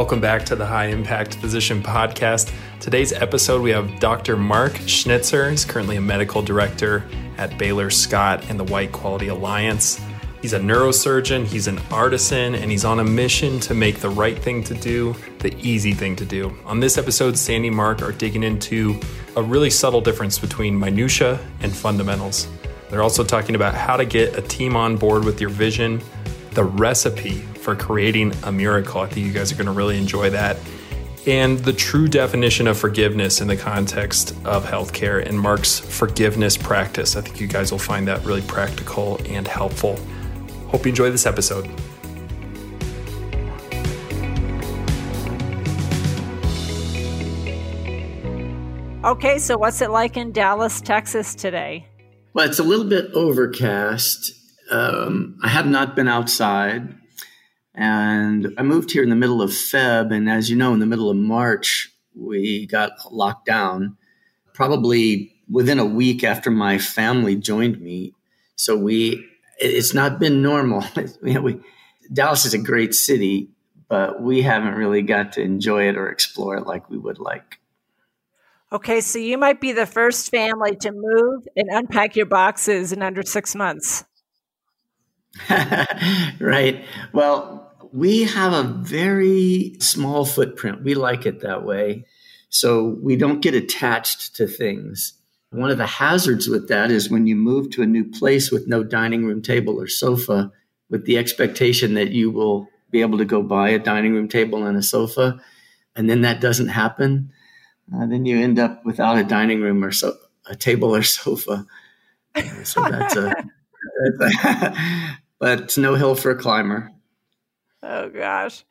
Welcome back to the High Impact Physician Podcast. Today's episode, we have Dr. Mark Schnitzer. He's currently a medical director at Baylor Scott and the White Quality Alliance. He's a neurosurgeon, he's an artisan, and he's on a mission to make the right thing to do the easy thing to do. On this episode, Sandy and Mark are digging into a really subtle difference between minutia and fundamentals. They're also talking about how to get a team on board with your vision, the recipe for creating a miracle. I think you guys are going to really enjoy that. And the true definition of forgiveness in the context of healthcare and Mark's forgiveness practice. I think you guys will find that really practical and helpful. Hope you enjoy this episode. Okay, so what's it like in Dallas, Texas today? Well, it's a little bit overcast. Um, I have not been outside. And I moved here in the middle of Feb. And as you know, in the middle of March, we got locked down probably within a week after my family joined me. So we it's not been normal. you know, we, Dallas is a great city, but we haven't really got to enjoy it or explore it like we would like. Okay, so you might be the first family to move and unpack your boxes in under six months. right. Well, we have a very small footprint. We like it that way. So we don't get attached to things. One of the hazards with that is when you move to a new place with no dining room table or sofa, with the expectation that you will be able to go buy a dining room table and a sofa, and then that doesn't happen, uh, then you end up without a dining room or so a table or sofa. Uh, so that's a, that's a but it's no hill for a climber. Oh gosh.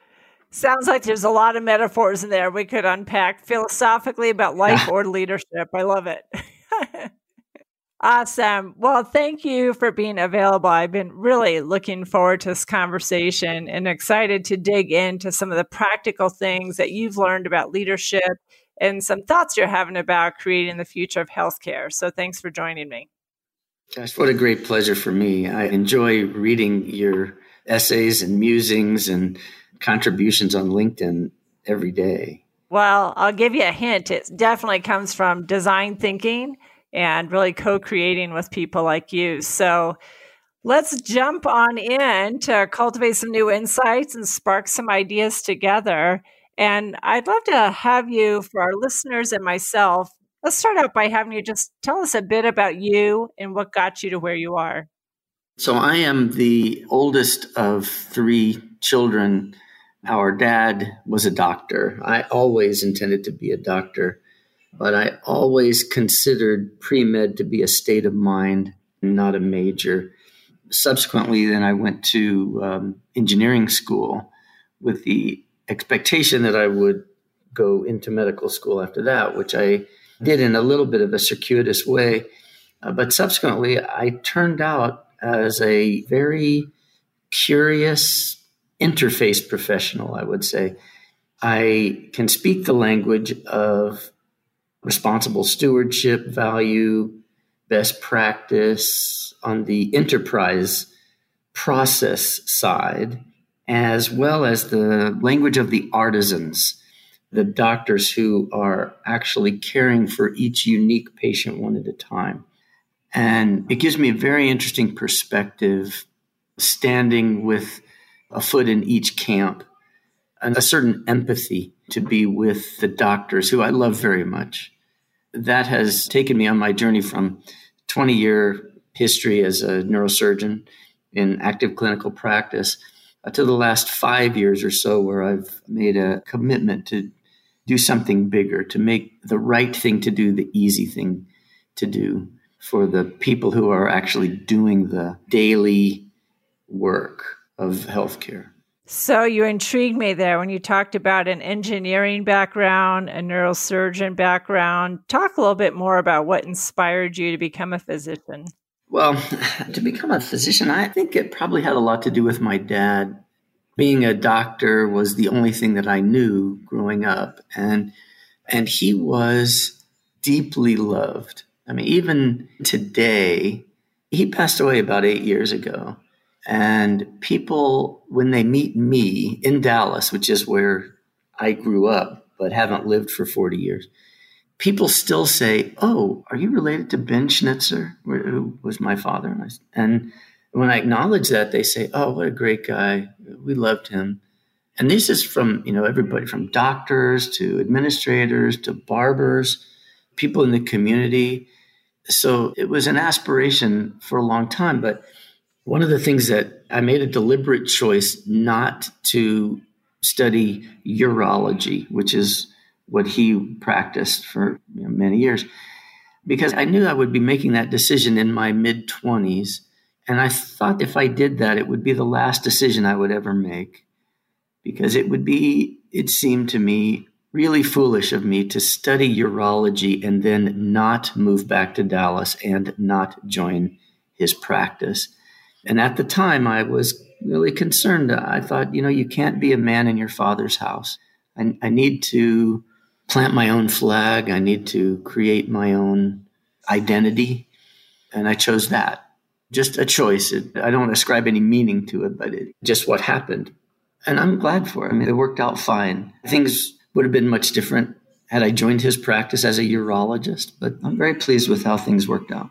Sounds like there's a lot of metaphors in there we could unpack philosophically about life or leadership. I love it. awesome. Well, thank you for being available. I've been really looking forward to this conversation and excited to dig into some of the practical things that you've learned about leadership and some thoughts you're having about creating the future of healthcare. So thanks for joining me. Gosh, what a great pleasure for me. I enjoy reading your essays and musings and contributions on LinkedIn every day. Well, I'll give you a hint. It definitely comes from design thinking and really co creating with people like you. So let's jump on in to cultivate some new insights and spark some ideas together. And I'd love to have you, for our listeners and myself, let's start out by having you just tell us a bit about you and what got you to where you are. So, I am the oldest of three children our dad was a doctor. I always intended to be a doctor, but I always considered pre med to be a state of mind, not a major. Subsequently, then I went to um, engineering school with the expectation that I would go into medical school after that, which I did in a little bit of a circuitous way. Uh, but subsequently, I turned out as a very curious, interface professional, I would say. I can speak the language of responsible stewardship, value, best practice on the enterprise process side, as well as the language of the artisans, the doctors who are actually caring for each unique patient one at a time. And it gives me a very interesting perspective standing with a foot in each camp, and a certain empathy to be with the doctors who I love very much. That has taken me on my journey from 20 year history as a neurosurgeon in active clinical practice to the last five years or so, where I've made a commitment to do something bigger, to make the right thing to do the easy thing to do for the people who are actually doing the daily work of healthcare. So you intrigued me there when you talked about an engineering background, a neurosurgeon background. Talk a little bit more about what inspired you to become a physician. Well, to become a physician, I think it probably had a lot to do with my dad. Being a doctor was the only thing that I knew growing up, and and he was deeply loved. I mean, even today, he passed away about eight years ago. And people, when they meet me in Dallas, which is where I grew up, but haven't lived for 40 years. People still say, Oh, are you related to Ben Schnitzer, who was my father? And when I acknowledge that, they say, Oh, what a great guy. We loved him. And this is from, you know, everybody from doctors to administrators to barbers, people in the community. So it was an aspiration for a long time. But one of the things that I made a deliberate choice not to study urology, which is what he practiced for you know, many years, because I knew I would be making that decision in my mid 20s. And I thought if I did that, it would be the last decision I would ever make, because it would be, it seemed to me, really foolish of me to study urology and then not move back to Dallas and not join his practice. And at the time, I was really concerned. I thought, you know, you can't be a man in your father's house. I, I need to plant my own flag. I need to create my own identity. And I chose that. Just a choice. It, I don't ascribe any meaning to it, but it just what happened. And I'm glad for it. I mean, it worked out fine. Things would have been much different had I joined his practice as a urologist, but I'm very pleased with how things worked out.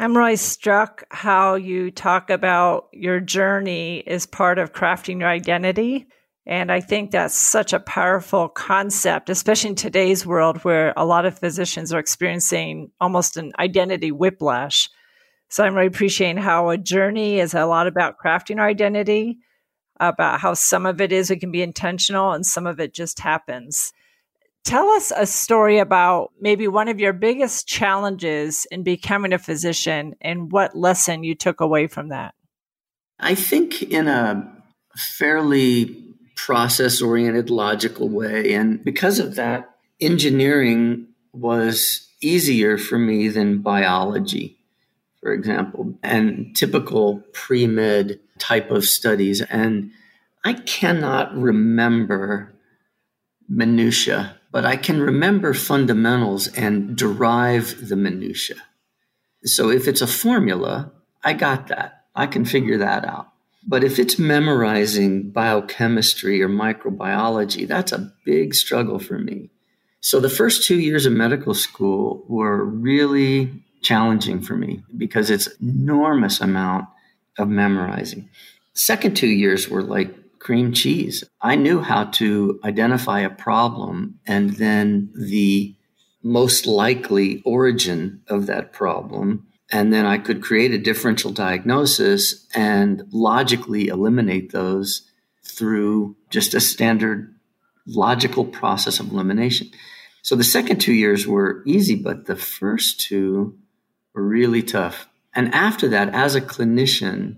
I'm really struck how you talk about your journey as part of crafting your identity. And I think that's such a powerful concept, especially in today's world where a lot of physicians are experiencing almost an identity whiplash. So I'm really appreciating how a journey is a lot about crafting our identity, about how some of it is it can be intentional and some of it just happens. Tell us a story about maybe one of your biggest challenges in becoming a physician and what lesson you took away from that. I think in a fairly process oriented, logical way. And because of that, engineering was easier for me than biology, for example, and typical pre med type of studies. And I cannot remember minutia but I can remember fundamentals and derive the minutia. So if it's a formula, I got that. I can figure that out. But if it's memorizing biochemistry or microbiology, that's a big struggle for me. So the first two years of medical school were really challenging for me because it's enormous amount of memorizing. Second two years were like cream cheese. I knew how to identify a problem and then the most likely origin of that problem. And then I could create a differential diagnosis and logically eliminate those through just a standard logical process of elimination. So the second two years were easy, but the first two really tough. And after that, as a clinician,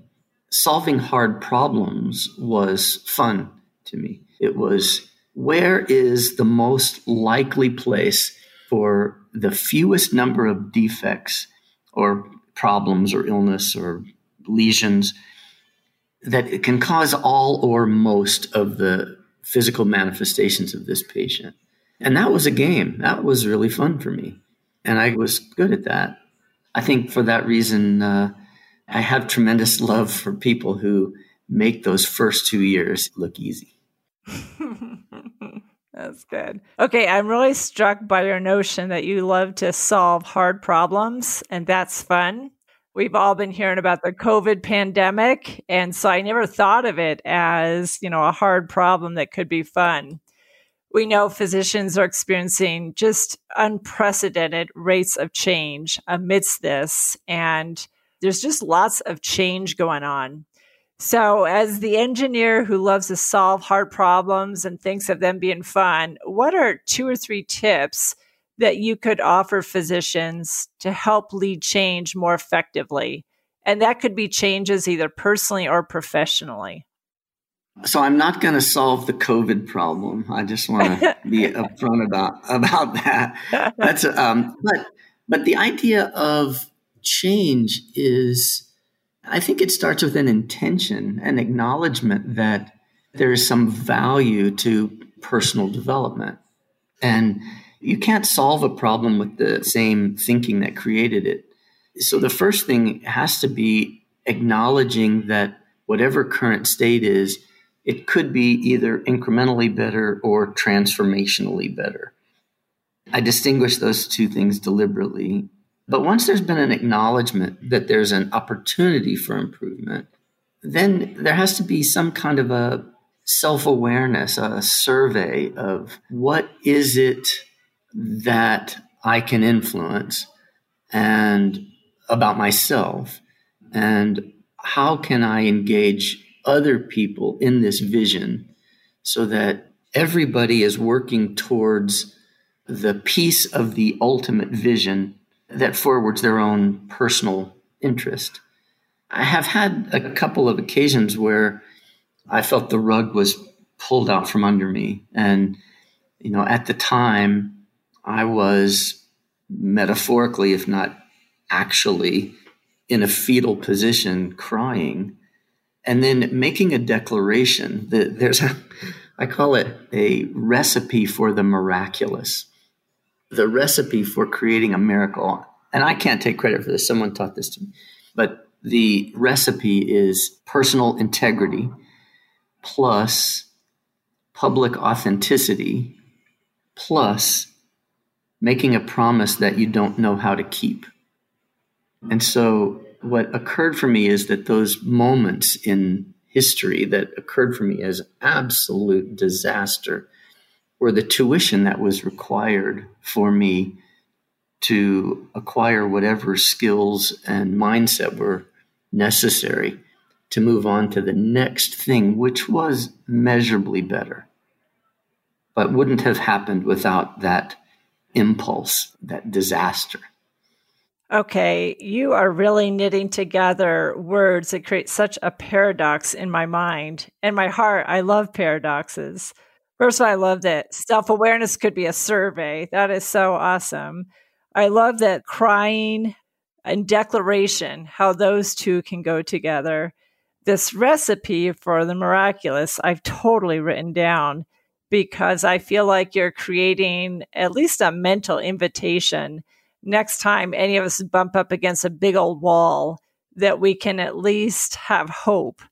solving hard problems was fun to me. It was where is the most likely place for the fewest number of defects or problems or illness or lesions that can cause all or most of the physical manifestations of this patient. And that was a game. That was really fun for me. And I was good at that. I think for that reason, uh, I have tremendous love for people who make those first two years look easy. That's good. Okay, I'm really struck by your notion that you love to solve hard problems, and that's fun. We've all been hearing about the COVID pandemic, and so I never thought of it as, you know, a hard problem that could be fun. We know physicians are experiencing just unprecedented rates of change amidst this, and there's just lots of change going on. So, as the engineer who loves to solve hard problems and thinks of them being fun, what are two or three tips that you could offer physicians to help lead change more effectively? And that could be changes either personally or professionally. So I'm not going to solve the COVID problem. I just want to be upfront about about that. That's um, but but the idea of change is, I think it starts with an intention, an acknowledgement that there is some value to personal development. And you can't solve a problem with the same thinking that created it. So the first thing has to be acknowledging that whatever current state is, it could be either incrementally better or transformationally better. I distinguish those two things deliberately. But once there's been an acknowledgement that there's an opportunity for improvement, then there has to be some kind of a self awareness, a survey of what is it that I can influence and about myself, and how can I engage other people in this vision so that everybody is working towards the piece of the ultimate vision that forwards their own personal interest. I have had a couple of occasions where I felt the rug was pulled out from under me. And, you know, at the time, I was metaphorically, if not actually, in a fetal position crying and then making a declaration that there's a, I call it a recipe for the miraculous, the recipe for creating a miracle. And I can't take credit for this. Someone taught this to me. But the recipe is personal integrity plus public authenticity plus making a promise that you don't know how to keep. And so what occurred for me is that those moments in history that occurred for me as absolute disaster were the tuition that was required for me to acquire whatever skills and mindset were necessary to move on to the next thing, which was measurably better, but wouldn't have happened without that impulse, that disaster. Okay, you are really knitting together words that create such a paradox in my mind and my heart. I love paradoxes. First of all, I love that self awareness could be a survey. That is so awesome. I love that crying and declaration, how those two can go together. This recipe for the miraculous, I've totally written down because I feel like you're creating at least a mental invitation next time any of us bump up against a big old wall, that we can at least have hope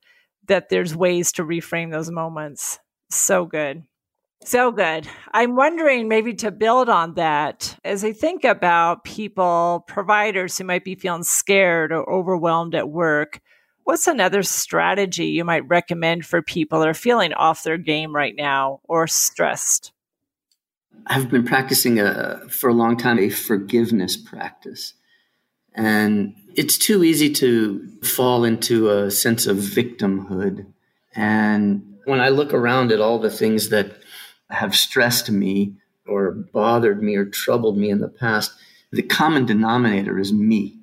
that there's ways to reframe those moments. So good. So good. I'm wondering maybe to build on that as I think about people, providers who might be feeling scared or overwhelmed at work. What's another strategy you might recommend for people that are feeling off their game right now or stressed? I've been practicing a, for a long time a forgiveness practice. And it's too easy to fall into a sense of victimhood. And when I look around at all the things that have stressed me or bothered me or troubled me in the past, the common denominator is me.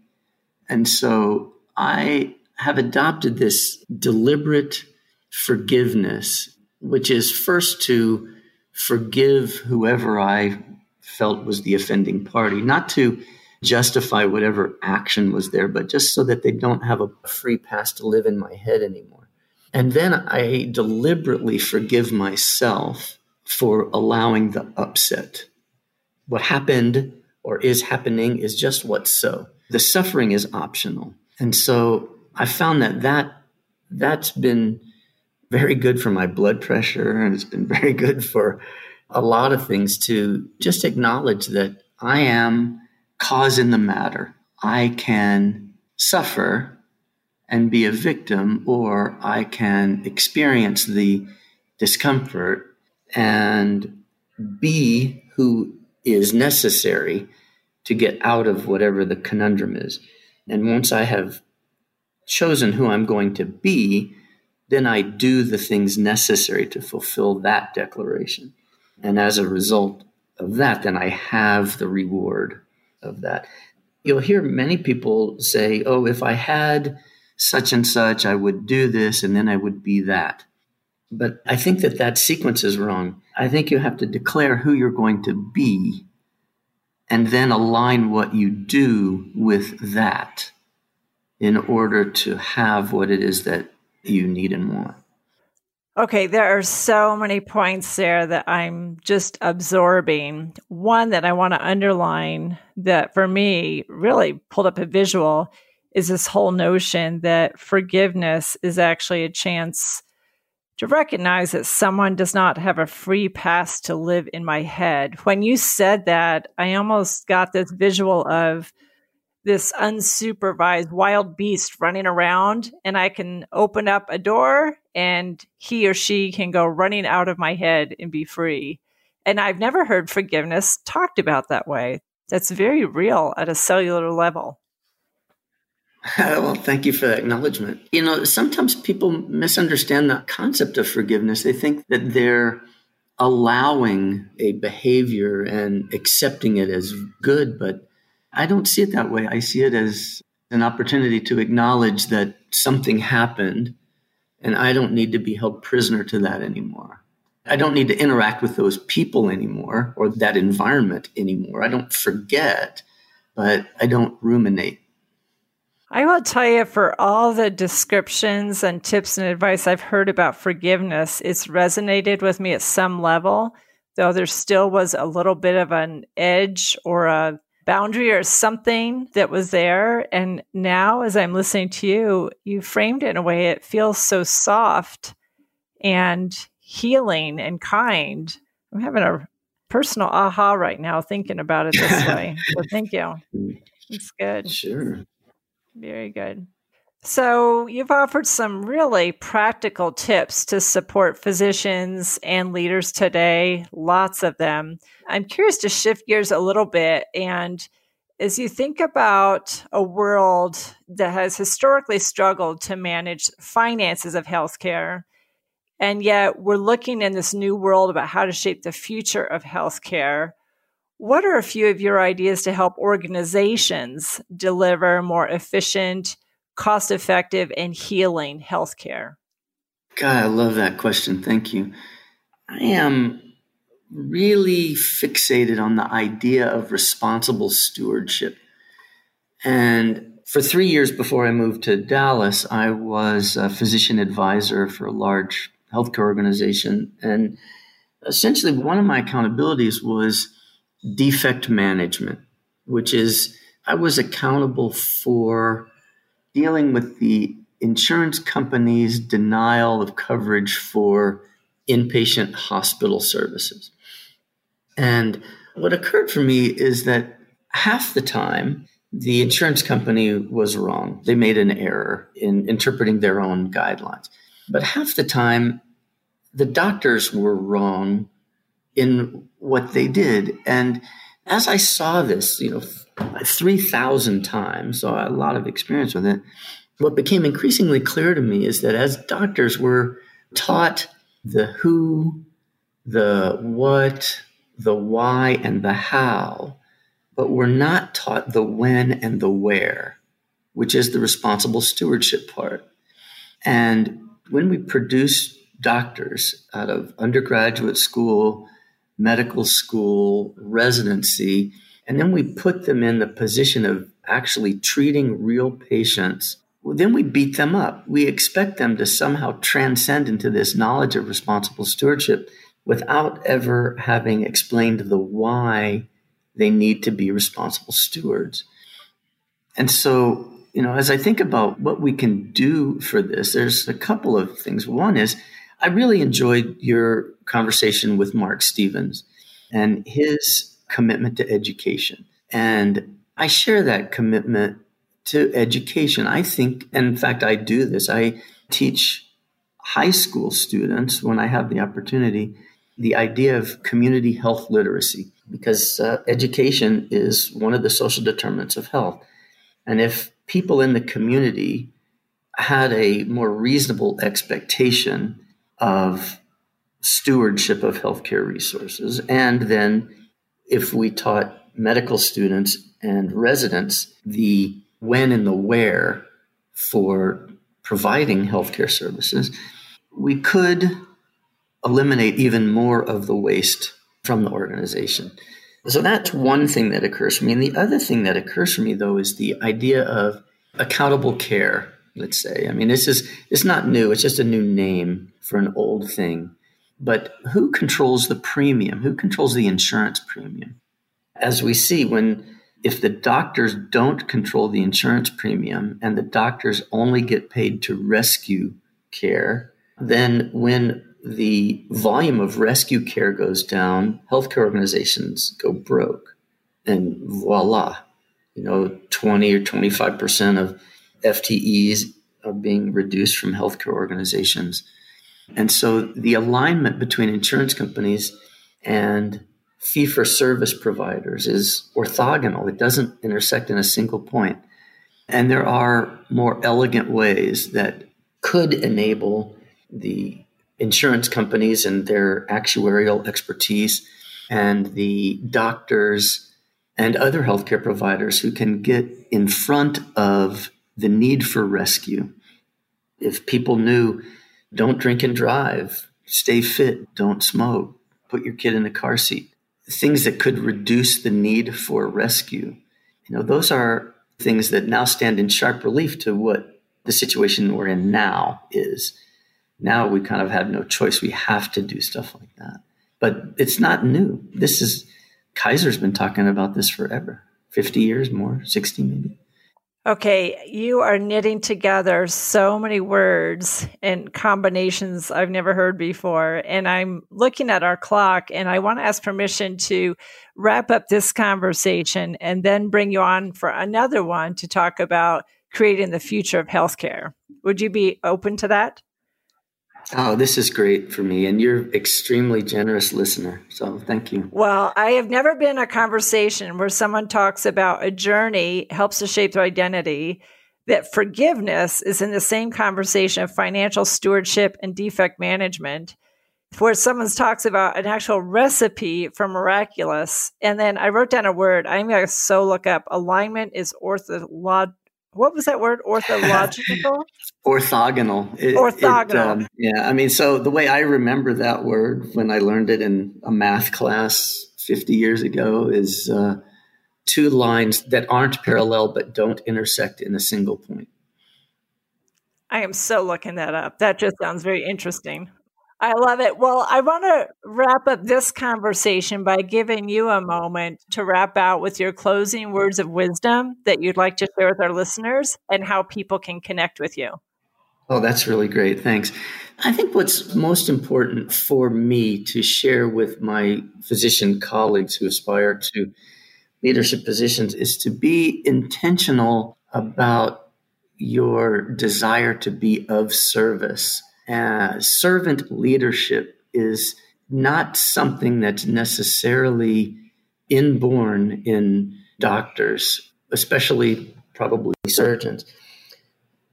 And so I have adopted this deliberate forgiveness, which is first to forgive whoever I felt was the offending party, not to justify whatever action was there, but just so that they don't have a free pass to live in my head anymore. And then I deliberately forgive myself for allowing the upset. What happened or is happening is just what's so. The suffering is optional. And so I found that that that's been very good for my blood pressure and it's been very good for a lot of things to just acknowledge that I am cause in the matter. I can suffer and be a victim, or I can experience the discomfort and be who is necessary to get out of whatever the conundrum is. And once I have chosen who I'm going to be, then I do the things necessary to fulfill that declaration. And as a result of that, then I have the reward of that. You'll hear many people say, Oh, if I had such and such, I would do this and then I would be that. But I think that that sequence is wrong. I think you have to declare who you're going to be and then align what you do with that in order to have what it is that you need and want. Okay, there are so many points there that I'm just absorbing. One that I want to underline that for me really pulled up a visual is this whole notion that forgiveness is actually a chance to recognize that someone does not have a free pass to live in my head. When you said that, I almost got this visual of this unsupervised wild beast running around, and I can open up a door and he or she can go running out of my head and be free. And I've never heard forgiveness talked about that way. That's very real at a cellular level. well, thank you for that acknowledgement. You know, sometimes people misunderstand the concept of forgiveness. They think that they're allowing a behavior and accepting it as good, but I don't see it that way. I see it as an opportunity to acknowledge that something happened and I don't need to be held prisoner to that anymore. I don't need to interact with those people anymore or that environment anymore. I don't forget, but I don't ruminate I will tell you, for all the descriptions and tips and advice I've heard about forgiveness, it's resonated with me at some level, though there still was a little bit of an edge or a boundary or something that was there. And now, as I'm listening to you, you framed it in a way it feels so soft and healing and kind. I'm having a personal aha right now thinking about it this way. So thank you. Mm. It's good. Sure. Very good. So, you've offered some really practical tips to support physicians and leaders today, lots of them. I'm curious to shift gears a little bit. And as you think about a world that has historically struggled to manage finances of healthcare, and yet we're looking in this new world about how to shape the future of healthcare, what are a few of your ideas to help organizations deliver more efficient, cost effective, and healing healthcare? God, I love that question. Thank you. I am really fixated on the idea of responsible stewardship. And for three years before I moved to Dallas, I was a physician advisor for a large healthcare organization. And essentially, one of my accountabilities was defect management, which is I was accountable for dealing with the insurance company's denial of coverage for inpatient hospital services. And what occurred for me is that half the time, the insurance company was wrong. They made an error in interpreting their own guidelines. But half the time, the doctors were wrong in what they did. And as I saw this, you know, 3,000 times, so a lot of experience with it, what became increasingly clear to me is that as doctors were taught the who, the what, the why, and the how, but we're not taught the when and the where, which is the responsible stewardship part. And when we produce doctors out of undergraduate school, medical school, residency, and then we put them in the position of actually treating real patients, well, then we beat them up. We expect them to somehow transcend into this knowledge of responsible stewardship without ever having explained the why they need to be responsible stewards. And so, you know, as I think about what we can do for this, there's a couple of things. One is I really enjoyed your conversation with Mark Stevens and his commitment to education. And I share that commitment to education. I think, and in fact, I do this. I teach high school students when I have the opportunity the idea of community health literacy because uh, education is one of the social determinants of health. And if people in the community had a more reasonable expectation of stewardship of healthcare resources. And then if we taught medical students and residents the when and the where for providing healthcare services, we could eliminate even more of the waste from the organization. So that's one thing that occurs for me. And the other thing that occurs for me, though, is the idea of accountable care let's say. I mean, this is it's not new. It's just a new name for an old thing. But who controls the premium? Who controls the insurance premium? As we see, when if the doctors don't control the insurance premium and the doctors only get paid to rescue care, then when the volume of rescue care goes down, healthcare organizations go broke. And voila, you know, 20 or 25% of FTEs are being reduced from healthcare organizations. And so the alignment between insurance companies and fee for service providers is orthogonal. It doesn't intersect in a single point. And there are more elegant ways that could enable the insurance companies and their actuarial expertise and the doctors and other healthcare providers who can get in front of the need for rescue. If people knew, don't drink and drive, stay fit, don't smoke, put your kid in a car seat, things that could reduce the need for rescue. You know, those are things that now stand in sharp relief to what the situation we're in now is. Now we kind of have no choice. We have to do stuff like that. But it's not new. This is, Kaiser's been talking about this forever 50 years more, 60 maybe. Okay, you are knitting together so many words and combinations I've never heard before. And I'm looking at our clock and I want to ask permission to wrap up this conversation and then bring you on for another one to talk about creating the future of healthcare. Would you be open to that? Oh, this is great for me. And you're extremely generous listener. So thank you. Well, I have never been a conversation where someone talks about a journey helps to shape their identity, that forgiveness is in the same conversation of financial stewardship and defect management, where someone talks about an actual recipe for miraculous. And then I wrote down a word. I'm going to so look up alignment is ortholog what was that word? Orthological? Orthogonal. It, Orthogonal. It, um, yeah. I mean, so the way I remember that word when I learned it in a math class 50 years ago is uh, two lines that aren't parallel but don't intersect in a single point. I am so looking that up. That just sounds very interesting. I love it. Well, I want to wrap up this conversation by giving you a moment to wrap out with your closing words of wisdom that you'd like to share with our listeners and how people can connect with you. Oh, that's really great. Thanks. I think what's most important for me to share with my physician colleagues who aspire to leadership positions is to be intentional about your desire to be of service uh, servant leadership is not something that's necessarily inborn in doctors, especially probably surgeons.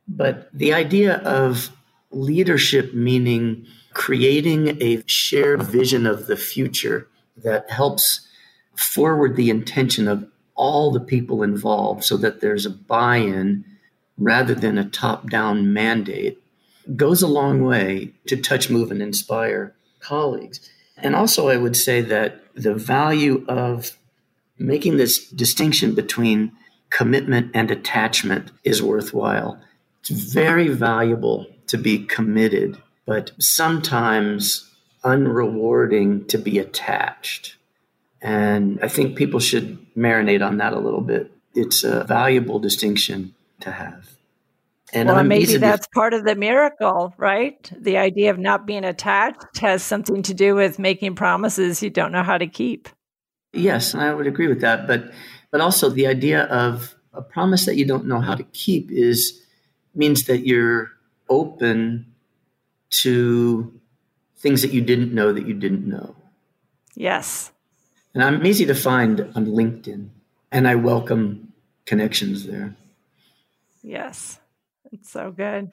But the idea of leadership meaning creating a shared vision of the future that helps forward the intention of all the people involved so that there's a buy in rather than a top down mandate goes a long way to touch, move, and inspire colleagues. And also, I would say that the value of making this distinction between commitment and attachment is worthwhile. It's very valuable to be committed, but sometimes unrewarding to be attached. And I think people should marinate on that a little bit. It's a valuable distinction to have. And well, maybe that's part of the miracle, right? The idea of not being attached has something to do with making promises you don't know how to keep. Yes, I would agree with that. But but also the idea of a promise that you don't know how to keep is means that you're open to things that you didn't know that you didn't know. Yes. And I'm easy to find on LinkedIn, and I welcome connections there. Yes. So good.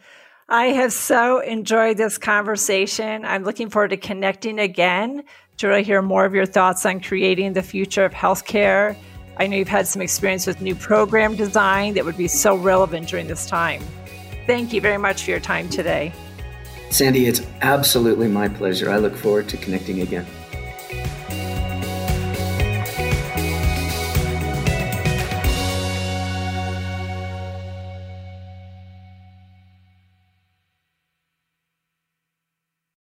I have so enjoyed this conversation. I'm looking forward to connecting again to really hear more of your thoughts on creating the future of healthcare. I know you've had some experience with new program design that would be so relevant during this time. Thank you very much for your time today. Sandy, it's absolutely my pleasure. I look forward to connecting again.